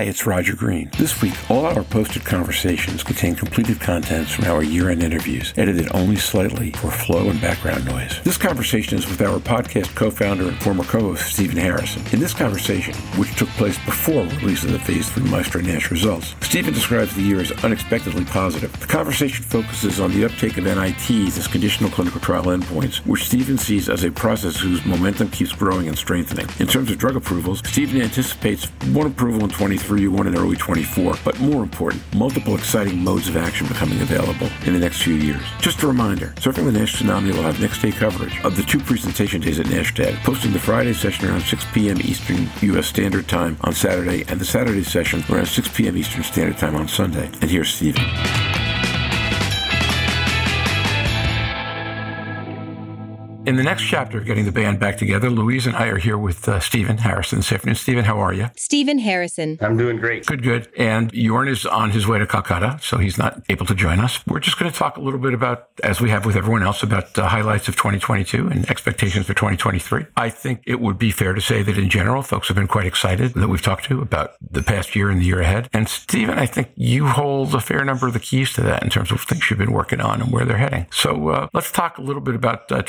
Hi, it's Roger Green. This week, all our posted conversations contain completed contents from our year end interviews, edited only slightly for flow and background noise. This conversation is with our podcast co founder and former co host, Stephen Harrison. In this conversation, which took place before release of the Phase 3 Maestro NASH results, Stephen describes the year as unexpectedly positive. The conversation focuses on the uptake of NITs as conditional clinical trial endpoints, which Stephen sees as a process whose momentum keeps growing and strengthening. In terms of drug approvals, Stephen anticipates one approval in 23, one in early 24, but more important, multiple exciting modes of action becoming available in the next few years. Just a reminder, Surfing the NASH Tsunami will have next day coverage of the two presentation days at NASHTAG, posting the Friday session around 6 p.m. Eastern U.S. Standard Time on Saturday and the Saturday session around 6 p.m. Eastern Standard Time on Sunday. And here's Stephen. In the next chapter of getting the band back together, Louise and I are here with uh, Stephen Harrison this afternoon. Stephen, how are you? Stephen Harrison. I'm doing great. Good, good. And Jorn is on his way to Calcutta, so he's not able to join us. We're just going to talk a little bit about, as we have with everyone else, about the highlights of 2022 and expectations for 2023. I think it would be fair to say that in general, folks have been quite excited that we've talked to about the past year and the year ahead. And Stephen, I think you hold a fair number of the keys to that in terms of things you've been working on and where they're heading. So uh, let's talk a little bit about uh,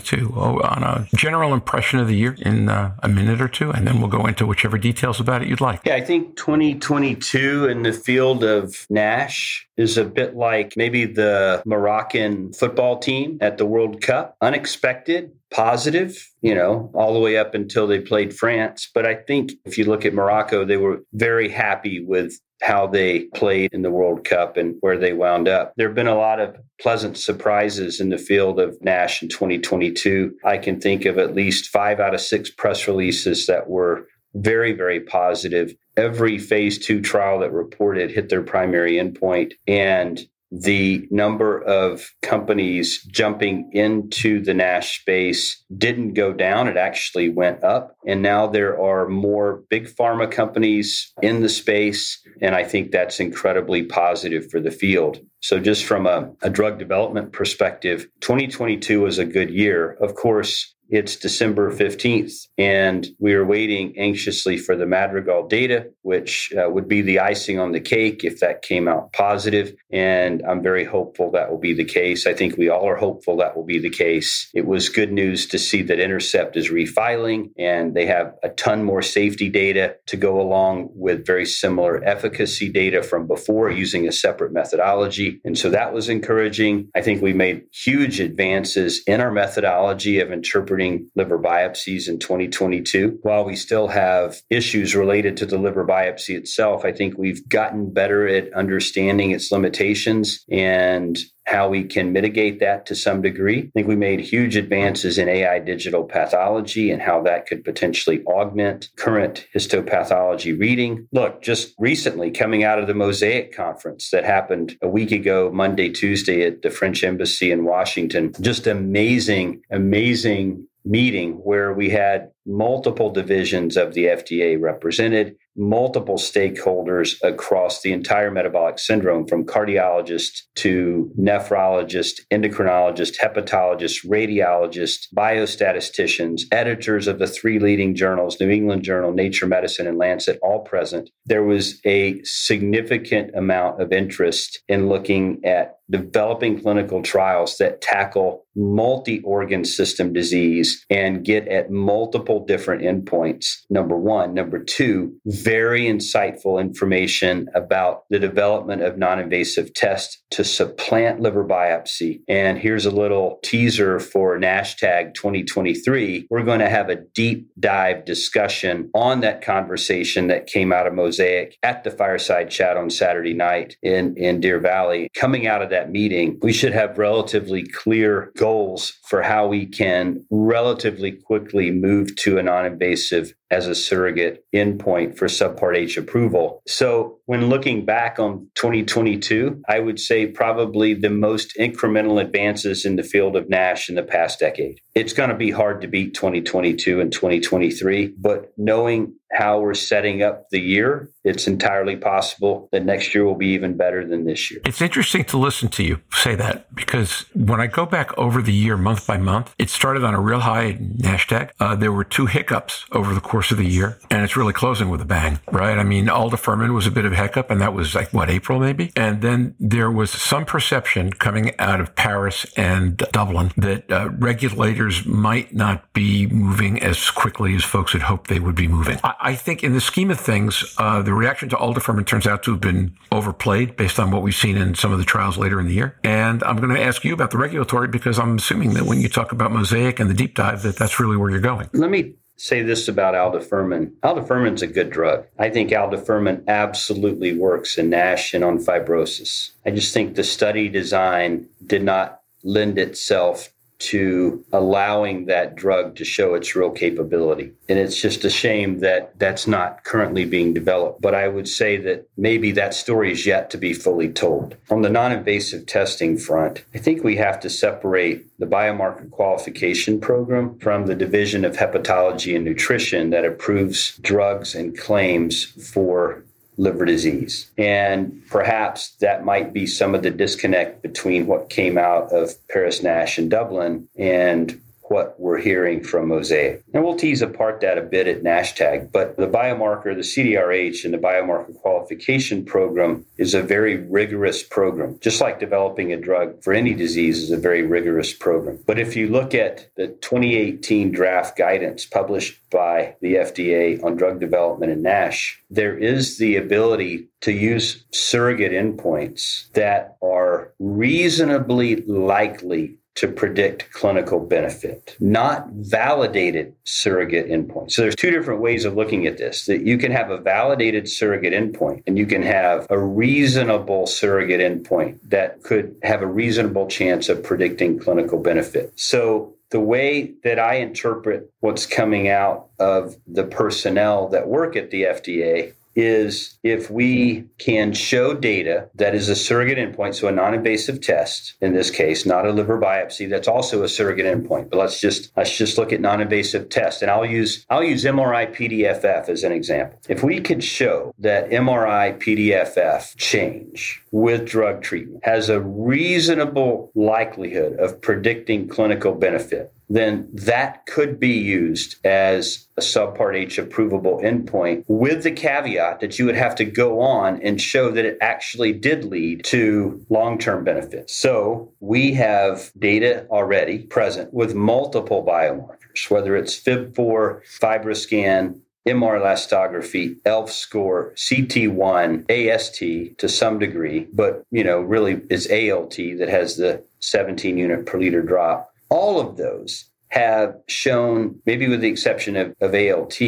2022. Oh, on a general impression of the year in uh, a minute or two, and then we'll go into whichever details about it you'd like. Yeah, I think 2022 in the field of NASH is a bit like maybe the Moroccan football team at the World Cup. Unexpected, positive, you know, all the way up until they played France. But I think if you look at Morocco, they were very happy with how they played in the World Cup and where they wound up. There have been a lot of pleasant surprises in the field of NASH in 2022. I can think of at least five out of six press releases that were very, very positive. Every phase two trial that reported hit their primary endpoint. And the number of companies jumping into the NASH space didn't go down. It actually went up. And now there are more big pharma companies in the space. And I think that's incredibly positive for the field. So, just from a, a drug development perspective, 2022 was a good year. Of course, it's December 15th, and we are waiting anxiously for the Madrigal data, which uh, would be the icing on the cake if that came out positive. And I'm very hopeful that will be the case. I think we all are hopeful that will be the case. It was good news to see that Intercept is refiling, and they have a ton more safety data to go along with very similar efficacy data from before using a separate methodology. And so that was encouraging. I think we made huge advances in our methodology of interpreting liver biopsies in 2022. While we still have issues related to the liver biopsy itself, I think we've gotten better at understanding its limitations and how we can mitigate that to some degree. I think we made huge advances in AI digital pathology and how that could potentially augment current histopathology reading. Look, just recently coming out of the Mosaic conference that happened a week ago, Monday, Tuesday at the French Embassy in Washington, just amazing, amazing meeting where we had multiple divisions of the FDA represented, multiple stakeholders across the entire metabolic syndrome from cardiologist to nephrologist, endocrinologist, hepatologist, radiologist, biostatisticians, editors of the three leading journals, New England Journal, Nature Medicine, and Lancet, all present. There was a significant amount of interest in looking at developing clinical trials that tackle multi organ system disease and get at multiple different endpoints. Number one. Number two, very insightful information about the development of non invasive tests to supplant liver biopsy. And here's a little teaser for NASHTAG 2023. We're going to have a deep dive discussion on that conversation that came out of Mosaic at the fireside chat on Saturday night in, in Deer Valley. Coming out of that meeting, we should have relatively clear goals for how we can relatively quickly move to a non invasive as a surrogate endpoint for Subpart H approval. So, when looking back on 2022, I would say probably the most incremental advances in the field of NASH in the past decade. It's going to be hard to beat 2022 and 2023, but knowing how we're setting up the year, it's entirely possible that next year will be even better than this year. It's interesting to listen to you say that because when I go back over the year month by month, it started on a real high NASHTAG. Uh, there were two hiccups over the course of the year, and it's really closing with a bang, right? I mean, aldafermin was a bit of a hiccup, and that was like what April maybe, and then there was some perception coming out of Paris and Dublin that uh, regulators might not be moving as quickly as folks had hoped they would be moving. I, I think, in the scheme of things, uh, the reaction to aldafermin turns out to have been overplayed based on what we've seen in some of the trials later in the year. And I'm going to ask you about the regulatory because I'm assuming that when you talk about Mosaic and the deep dive, that that's really where you're going. Let me say this about aldafermin. Aldafermin's a good drug. I think aldafermin absolutely works in NASH and on fibrosis. I just think the study design did not lend itself to allowing that drug to show its real capability. And it's just a shame that that's not currently being developed. But I would say that maybe that story is yet to be fully told. On the non invasive testing front, I think we have to separate the biomarker qualification program from the Division of Hepatology and Nutrition that approves drugs and claims for liver disease. And perhaps that might be some of the disconnect between what came out of Paris Nash and Dublin and what we're hearing from Mosaic. And we'll tease apart that a bit at NASHTAG, but the biomarker, the CDRH and the biomarker qualification program is a very rigorous program. Just like developing a drug for any disease is a very rigorous program. But if you look at the 2018 draft guidance published by the FDA on drug development in NASH, there is the ability to use surrogate endpoints that are reasonably likely to predict clinical benefit, not validated surrogate endpoints. So there's two different ways of looking at this. That you can have a validated surrogate endpoint and you can have a reasonable surrogate endpoint that could have a reasonable chance of predicting clinical benefit. So the way that I interpret what's coming out of the personnel that work at the FDA is if we can show data that is a surrogate endpoint, so a non invasive test, in this case, not a liver biopsy, that's also a surrogate endpoint. But let's just let's just look at non invasive tests. And I'll use I'll use MRI PDFF as an example. If we could show that MRI PDFF change with drug treatment has a reasonable likelihood of predicting clinical benefit, then that could be used as a subpart H approvable endpoint with the caveat that you would have to go on and show that it actually did lead to long term benefits. So we have data already present with multiple biomarkers, whether it's FIB4, FibroScan, MR elastography, ELF score, CT1, AST to some degree, but you know, really it's ALT that has the 17 unit per liter drop all of those have shown, maybe with the exception of, of ALT,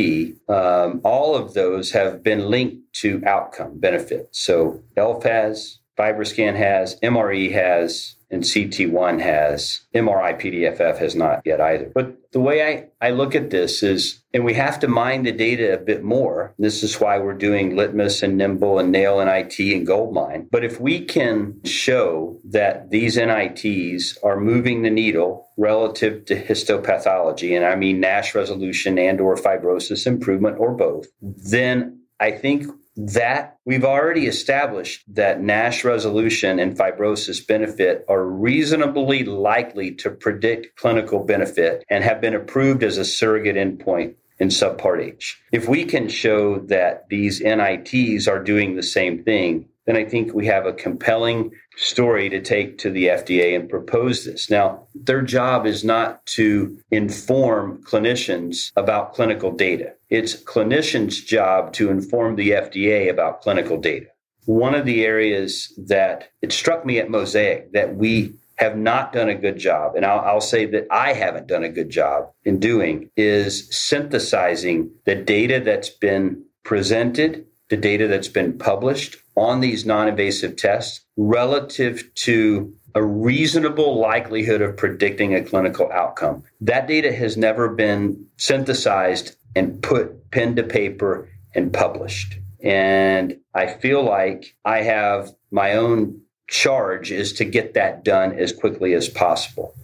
um, all of those have been linked to outcome benefits. So ELF has, FibroScan has, MRE has, and CT1 has. MRI PDFF has not yet either. But the way I, I look at this is, and we have to mine the data a bit more. This is why we're doing Litmus and Nimble and Nail and IT and Goldmine. But if we can show that these NITs are moving the needle relative to histopathology, and I mean NASH resolution and or fibrosis improvement or both, then I think that we've already established that NASH resolution and fibrosis benefit are reasonably likely to predict clinical benefit and have been approved as a surrogate endpoint in subpart H. If we can show that these NITs are doing the same thing, then I think we have a compelling story to take to the FDA and propose this. Now, their job is not to inform clinicians about clinical data. It's clinicians' job to inform the FDA about clinical data. One of the areas that it struck me at Mosaic that we have not done a good job, and I'll, I'll, say that I haven't done a good job in doing, is synthesizing the data that's been presented, the data that's been published on these non invasive tests relative to a reasonable likelihood of predicting a clinical outcome. That data has never been synthesized and put pen to paper and published. And I feel like I have my own charge is to get that done as quickly as possible.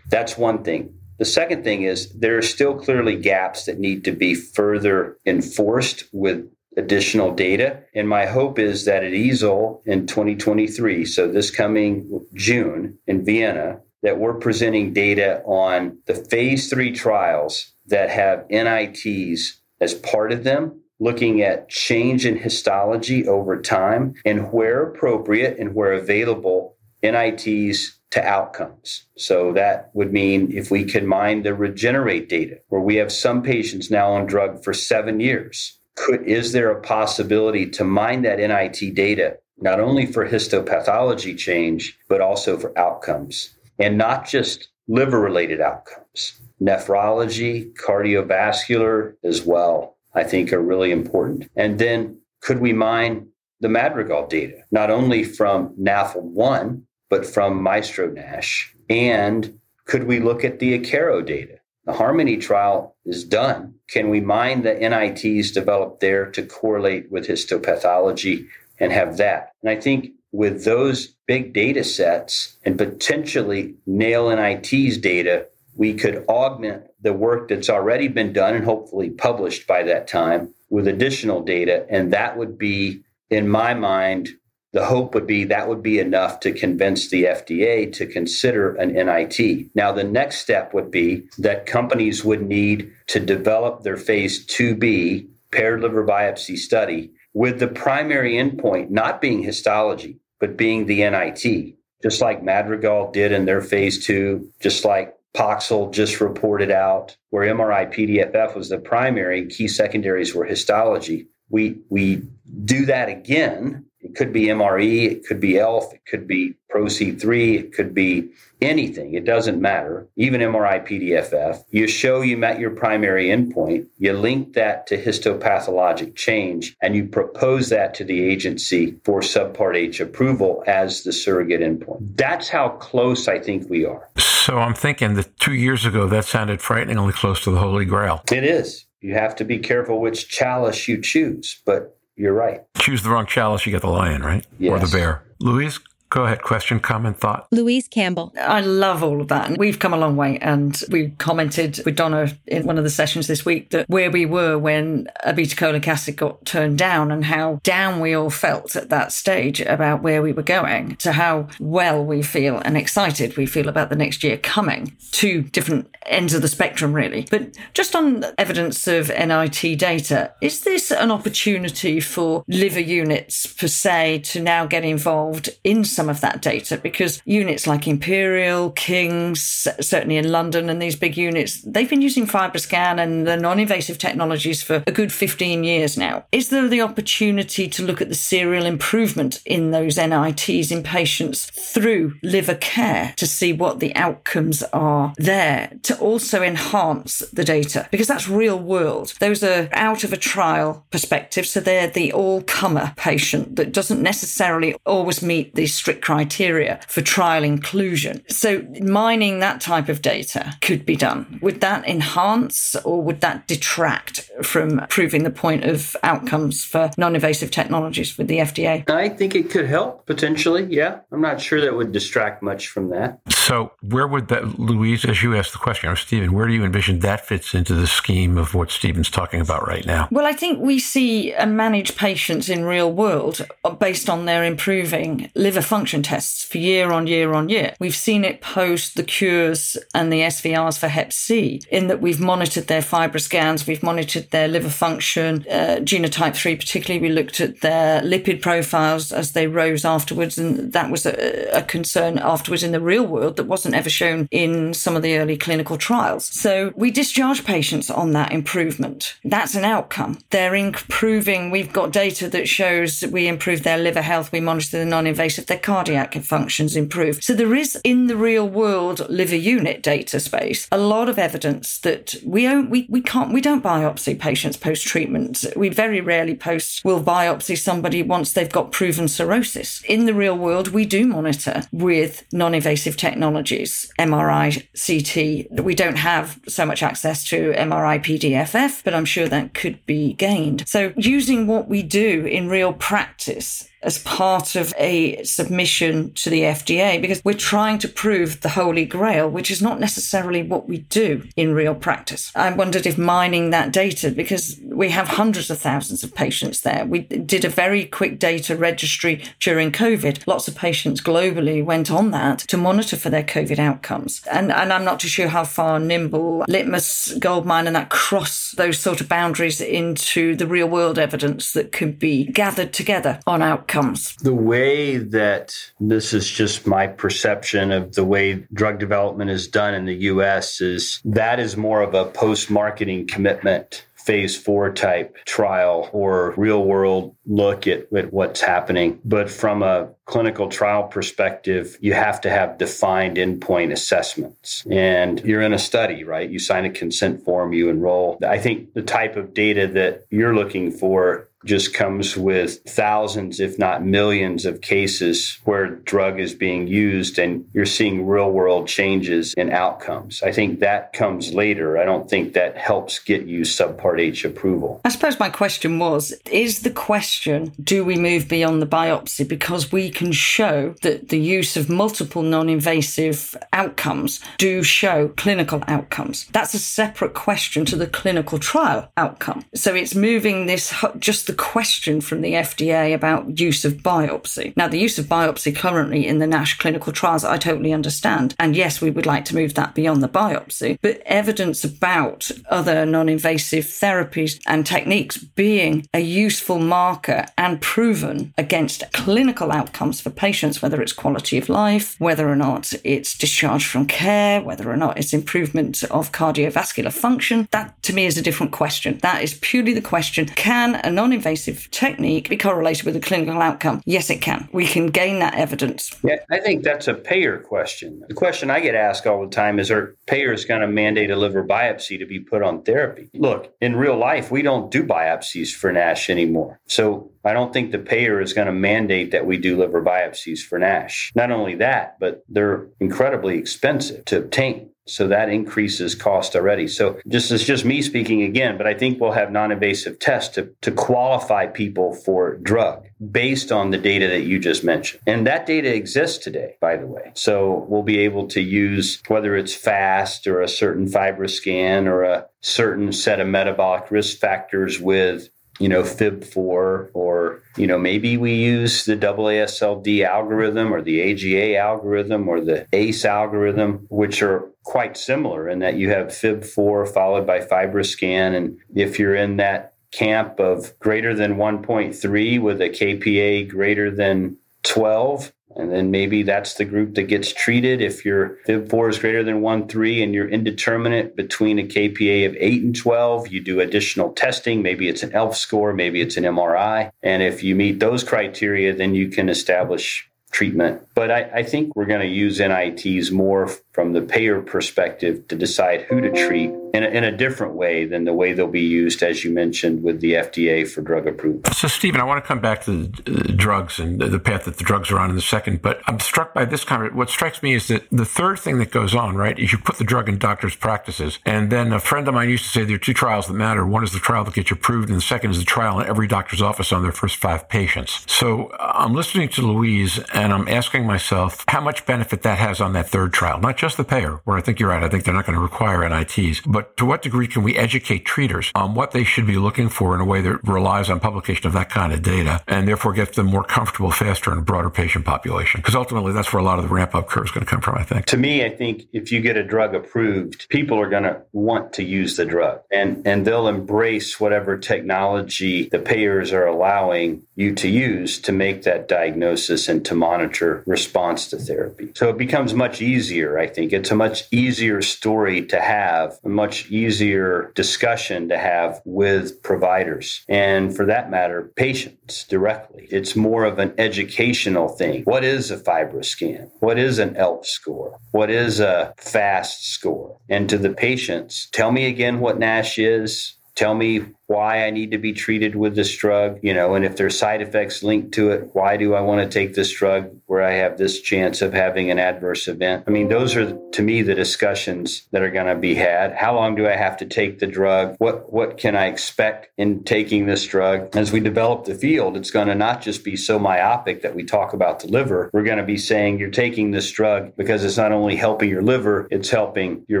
That's one thing. The second thing is there are still clearly gaps that need to be further enforced with additional data. And my hope is that at EASL in 2023, so this coming June in Vienna, that we're presenting data on the phase three trials that have NITs as part of them, looking at change in histology over time and where appropriate and where available, NITs to outcomes. So that would mean if we can mine the regenerate data, where we have some patients now on drug for seven years, could is there a possibility to mine that NIT data not only for histopathology change, but also for outcomes and not just liver related outcomes. Nephrology, cardiovascular as well, I think are really important. And then could we mine the Madrigal data, not only from NAFLD1, but from Maestro Nash? And could we look at the Akero data? The Harmony trial is done. Can we mine the NITs developed there to correlate with histopathology and have that? And I think with those big data sets and potentially nail NIT's data, we could augment the work that's already been done and hopefully published by that time with additional data. And that would be, in my mind, the hope would be that would be enough to convince the FDA to consider an NIT. Now, the next step would be that companies would need to develop their phase 2B paired liver biopsy study with the primary endpoint not being histology, but being the NIT, just like Madrigal did in their phase two, just like Poxel just reported out, where MRI PDFF was the primary, key secondaries were histology. We we do that again it could be MRE, it could be ELF, it could be PRO-C3, it could be anything. It doesn't matter. Even MRI PDFF. You show you met your primary endpoint, you link that to histopathologic change, and you propose that to the agency for Subpart H approval as the surrogate endpoint. That's how close I think we are. So I'm thinking that two years ago, that sounded frighteningly close to the Holy Grail. It is. You have to be careful which chalice you choose, but you're right. Choose the wrong chalice, you get the lion, right? Yes. Or the bear. Louise, Go ahead. Question, comment, thought. Louise Campbell. I love all of that. And we've come a long way. And we commented with Donna in one of the sessions this week that where we were when obeticholic acid got turned down and how down we all felt at that stage about where we were going to how well we feel and excited we feel about the next year coming. Two different ends of the spectrum, really. But just on evidence of NIT data, is this an opportunity for liver units per se to now get involved in some of that data because units like Imperial, King's, certainly in London, and these big units, they've been using FibroScan and the non invasive technologies for a good 15 years now. Is there the opportunity to look at the serial improvement in those NITs in patients through liver care to see what the outcomes are there to also enhance the data? Because that's real world. Those are out of a trial perspective, so they're the all comer patient that doesn't necessarily always meet the strict criteria for trial inclusion. So mining that type of data could be done. Would that enhance or would that detract from proving the point of outcomes for non-invasive technologies with the FDA? I think it could help potentially. Yeah. I'm not sure that would distract much from that. So where would that, Louise, as you asked the question, or Stephen, where do you envision that fits into the scheme of what Stephen's talking about right now? Well, I think we see a managed patients in real world based on their improving liver function function tests for year on year on year. We've seen it post the cures and the SVRs for Hep C, in that we've monitored their fibroscans, we've monitored their liver function, uh, genotype 3 particularly. We looked at their lipid profiles as they rose afterwards, and that was a, a concern afterwards in the real world that wasn't ever shown in some of the early clinical trials. So we discharge patients on that improvement. That's an outcome. They're improving. We've got data that shows that we improve their liver health, we monitor the non-invasive, their cardiac functions improve. So there is in the real world liver unit data space a lot of evidence that we don't, we, we can't we don't biopsy patients post treatment. We very rarely post will biopsy somebody once they've got proven cirrhosis. In the real world, we do monitor with non-invasive technologies, MRI, CT. We don't have so much access to MRI PDFF, but I'm sure that could be gained. So using what we do in real practice as part of a submission to the FDA because we're trying to prove the holy grail, which is not necessarily what we do in real practice. I wondered if mining that data, because we have hundreds of thousands of patients there. We did a very quick data registry during COVID. Lots of patients globally went on that to monitor for their COVID outcomes. And, and I'm not too sure how far Nimble, Litmus, Goldmine, and that cross those sort of boundaries into the real world evidence that could be gathered together on outcomes. The way that this is just my perception of the way drug development is done in the US is that is more of a post marketing commitment phase four type trial or real world look at, at, what's happening. But from a clinical trial perspective, you have to have defined endpoint assessments. And you're in a study, right? You sign a consent form, you enroll. I think the type of data that you're looking for just comes with thousands, if not millions, of cases where drug is being used and you're seeing real world changes in outcomes. I think that comes later. I don't think that helps get you Subpart H approval. I suppose my question was Is the question, do we move beyond the biopsy? Because we can show that the use of multiple non invasive outcomes do show clinical outcomes. That's a separate question to the clinical trial outcome. So it's moving this just the question from the FDA about use of biopsy. Now, the use of biopsy currently in the NASH clinical trials, I totally understand. And yes, we would like to move that beyond the biopsy, but evidence about other non invasive therapies and techniques being a useful marker and proven against clinical outcomes for patients, whether it's quality of life, whether or not it's discharge from care, whether or not it's improvement of cardiovascular function, that to me is a different question. That is purely the question can a non invasive technique be correlated with a clinical outcome? Yes, it can. We can gain that evidence. Yeah, I think that's a payer question. The question I get asked all the time is Are payers going to mandate a liver biopsy to be put on therapy? Look, in real life, we don't do biopsies for NASH anymore. So I don't think the payer is going to mandate that we do liver biopsies for NASH. Not only that, but they're incredibly expensive to obtain. So that increases cost already. So this is just me speaking again, but I think we'll have non-invasive tests to, to qualify people for drug based on the data that you just mentioned. And that data exists today, by the way. So we'll be able to use whether it's fast or a certain FibroScan or a certain set of metabolic risk factors with you know, FIB4, or, you know, maybe we use the AASLD algorithm or the AGA algorithm or the ACE algorithm, which are quite similar in that you have FIB4 followed by FibroScan. And if you're in that camp of greater than 1.3 with a KPA greater than 12, and then maybe that's the group that gets treated. If your FIB4 is greater than 1, 3 and you're indeterminate between a KPA of 8 and 12, you do additional testing. Maybe it's an ELF score, maybe it's an MRI. And if you meet those criteria, then you can establish treatment. But I, I think we're going to use NITs more from the payer perspective to decide who to treat in a, in a different way than the way they'll be used, as you mentioned, with the FDA for drug approval. So, Stephen, I want to come back to the uh, drugs and the path that the drugs are on in a second. But I'm struck by this comment. What strikes me is that the third thing that goes on, right, is you put the drug in doctors' practices. And then a friend of mine used to say there are two trials that matter. One is the trial that gets you approved, and the second is the trial in every doctor's office on their first five patients. So uh, I'm listening to Louise and I'm asking myself how much benefit that has on that third trial, not just the payer, where I think you're right. I think they're not going to require NITs, but to what degree can we educate treaters on what they should be looking for in a way that relies on publication of that kind of data and therefore gets them more comfortable faster in a broader patient population? Because ultimately that's where a lot of the ramp up curve is going to come from, I think. To me, I think if you get a drug approved, people are going to want to use the drug and, and they'll embrace whatever technology the payers are allowing you to use to make that diagnosis and to monitor response to therapy. So it becomes much easier, I think. It's a much easier story to have, a much easier discussion to have with providers. And for that matter, patients directly. It's more of an educational thing. What is a FibroScan? What is an ELF score? What is a FAST score? And to the patients, tell me again what NASH is. Tell me why I need to be treated with this drug, you know, and if there's side effects linked to it, why do I want to take this drug where I have this chance of having an adverse event? I mean, those are to me the discussions that are going to be had. How long do I have to take the drug? What what can I expect in taking this drug? As we develop the field, it's going to not just be so myopic that we talk about the liver. We're going to be saying you're taking this drug because it's not only helping your liver, it's helping your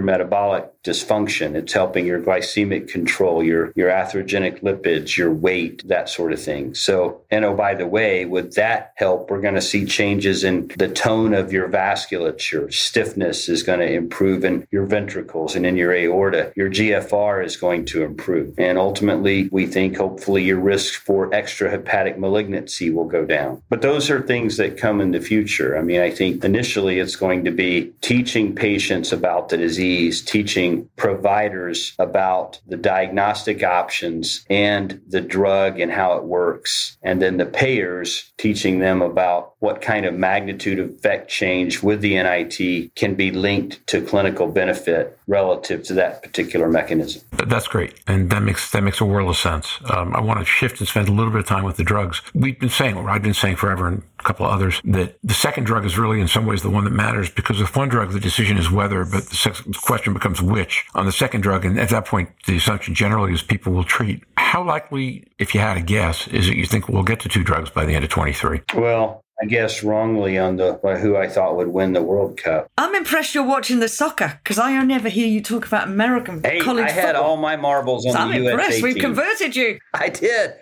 metabolic dysfunction. It's helping your glycemic control, your your lipids, your weight, that sort of thing. So, and oh, by the way, with that help, we're going to see changes in the tone of your vasculature. Stiffness is going to improve in your ventricles and in your aorta. Your GFR is going to improve. And ultimately, we think hopefully your risk for extrahepatic malignancy will go down. But those are things that come in the future. I mean, I think initially it's going to be teaching patients about the disease, teaching providers about the diagnostic options and the drug and how it works. And then the payers teaching them about what kind of magnitude of effect change with the NIT can be linked to clinical benefit relative to that particular mechanism. That's great, and that makes that makes a world of sense. Um, I want to shift and spend a little bit of time with the drugs. We've been saying, or I've been saying forever, and couple of others, that the second drug is really, in some ways, the one that matters because with one drug, the decision is whether, but the question becomes which on the second drug, and at that point, the assumption generally is people will treat. How likely, if you had a guess, is it you think we'll get to two drugs by the end of 23? Well, I guess wrongly on the who I thought would win the World Cup. I'm impressed you're watching the soccer because I never hear you talk about American hey, college I had football. all my marbles on So I'm the USA impressed. We've team. converted you. I did.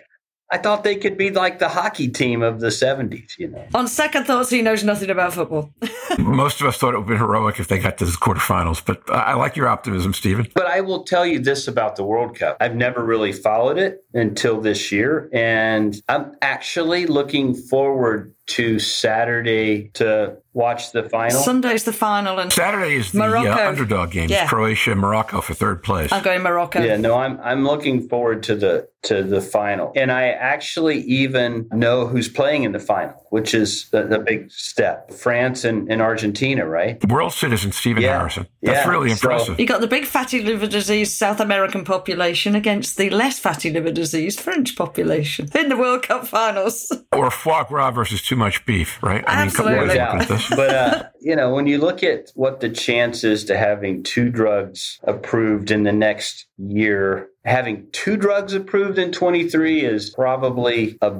I thought they could be like the hockey team of the 70s, you know. On second thoughts, he knows nothing about football. Most of us thought it would be heroic if they got to the quarterfinals, but I I like your optimism, Stephen. But I will tell you this about the World Cup. I've never really followed it until this year. And I'm actually looking forward to Saturday to watch the final. Sunday's the final, and Saturday is the uh, Morocco. underdog game. Yeah. Croatia, Morocco for third place. I'm going Morocco. Yeah, no, I'm I'm looking forward to the to the final, and I actually even know who's playing in the final, which is the, the big step. France and, and Argentina, right? World citizen Stephen Yeah. Harrison. That's Yeah. really So- impressive. You got the big fatty liver disease South American population against the less fatty liver disease French population in the World Cup finals. or foie gras versus too much beef, right? I mean, come on, Absolutely. let's look at this. but uh, you know, when you look at what the chance is to having two drugs approved in the next year, having two drugs approved in 23 is probably a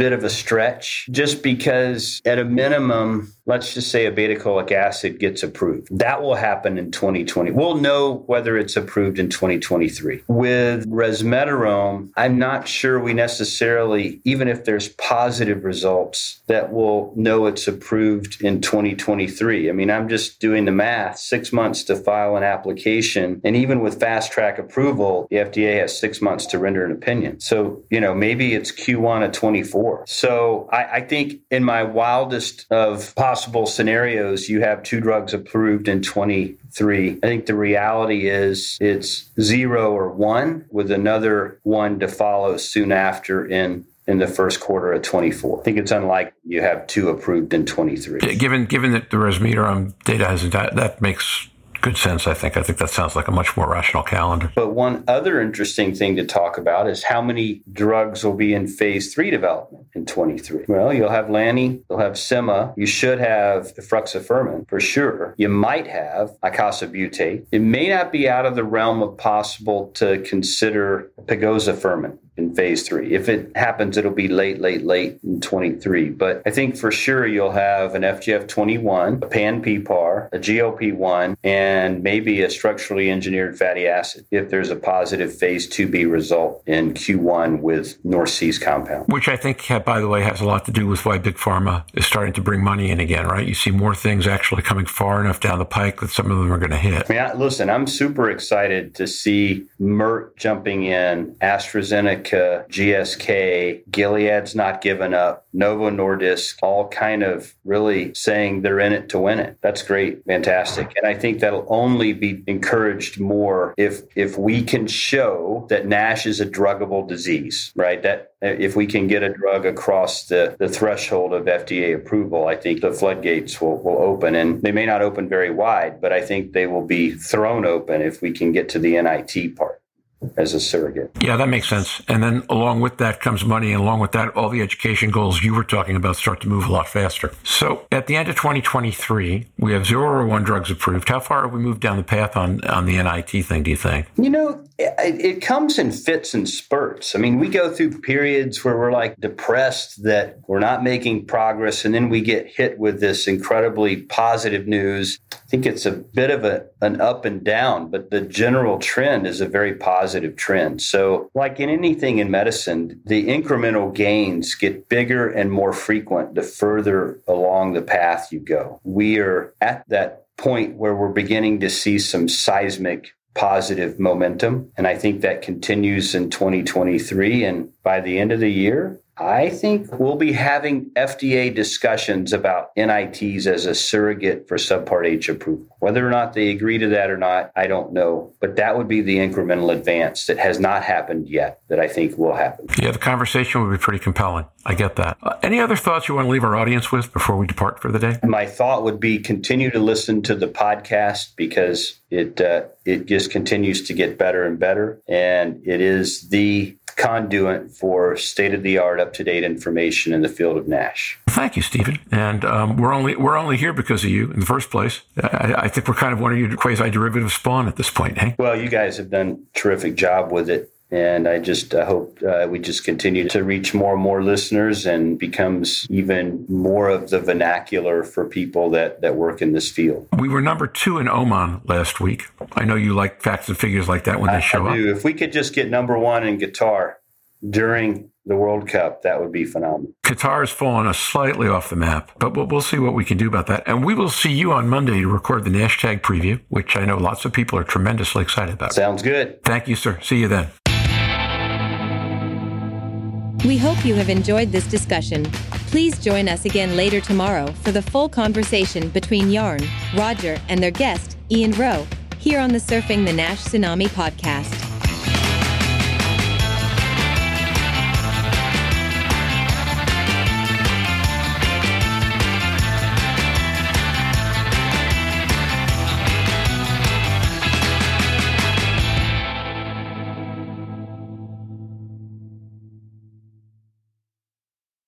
bit of a stretch just because at a minimum let's just say obeticholic acid gets approved. That will happen in 2020 we'll know whether it's approved in 2023 with resmetirom i'm not sure we necessarily even if there's positive results that we'll know it's approved in 2023 i mean i'm just doing the math. Six months to file an application and even with fast track approval the fda has six months to render an opinion. So you know maybe it's q1 of 24 so i, I think in my wildest of possible scenarios you have two drugs approved in 23 i think the reality is it's zero or one with another one to follow soon after in in the first quarter of 24 i think it's unlikely you have two approved in 23 Given given that the resmetirom data hasn't that makes good sense. I think. I think that sounds like a much more rational calendar. But one other interesting thing to talk about is how many drugs will be in phase three development in 23. Well, you'll have Lanny, you'll have Sema, you should have efruxifermin for sure. You might have icosabutate. It may not be out of the realm of possible to consider pegozafermin in phase three. If it happens, it'll be late, late, late in 23. But I think for sure you'll have an FGF21, a pan-PPAR, a GLP-1, and maybe a structurally engineered fatty acid if there's a positive phase 2B result in Q1 with NorthSea's compound. Which I think, uh, by the way, has a lot to do with why Big Pharma is starting to bring money in again, right? You see more things actually coming far enough down the pike that some of them are going to hit. I mean, I- listen, I'm super excited to see Merck jumping in, AstraZeneca, GSK, Gilead's not given up, Novo Nordisk, all kind of really saying they're in it to win it. That's great, fantastic, and I think that'll only be encouraged more if if we can show that NASH is a druggable disease, right? That if we can get a drug across the, the threshold of FDA approval, I think the floodgates will, will open. And they may not open very wide, but I think they will be thrown open if we can get to the NIT part. As a surrogate. Yeah, that makes sense. And then along with that comes money, and along with that, all the education goals you were talking about start to move a lot faster. So at the end of 2023, we have zero or one drugs approved. How far have we moved down the path on, on the NIT thing, do you think? You know, it, it comes in fits and spurts. I mean, we go through periods where we're like depressed that we're not making progress, and then we get hit with this incredibly positive news. I think it's a bit of a, an up and down, but the general trend is a very positive trend. So, like in anything in medicine, the incremental gains get bigger and more frequent the further along the path you go. We are at that point where we're beginning to see some seismic positive momentum. And I think that continues in 2023. And by the end of the year, I think we'll be having FDA discussions about NITs as a surrogate for Subpart H approval. Whether or not they agree to that or not, I don't know. But that would be the incremental advance that has not happened yet that I think will happen. Yeah, the conversation would be pretty compelling. I get that. Uh, any other thoughts you want to leave our audience with before we depart for the day? My thought would be continue to listen to the podcast because it uh, it just continues to get better and better, and it is the conduit for state of the art, up to date information in the field of NASH. Thank you, Stephen. And um, we're only we're only here because of you in the first place. I, I think we're kind of one of your quasi derivative spawn at this point, hey? Well, you guys have done a terrific job with it. And I just uh, hope uh, we just continue to reach more and more listeners and becomes even more of the vernacular for people that, that work in this field. We were number two in Oman last week. I know you like facts and figures like that when they show I do. up. If we could just get number one in Qatar during the World Cup, that would be phenomenal. Qatar has fallen us slightly off the map, but we'll, we'll see what we can do about that. And we will see you on Monday to record the NASHTAG preview, which I know lots of people are tremendously excited about. Sounds good. Thank you, sir. See you then. We hope you have enjoyed this discussion. Please join us again later tomorrow for the full conversation between Jorn, Roger, and their guest, Ian Rowe, here on the Surfing the Nash Tsunami podcast.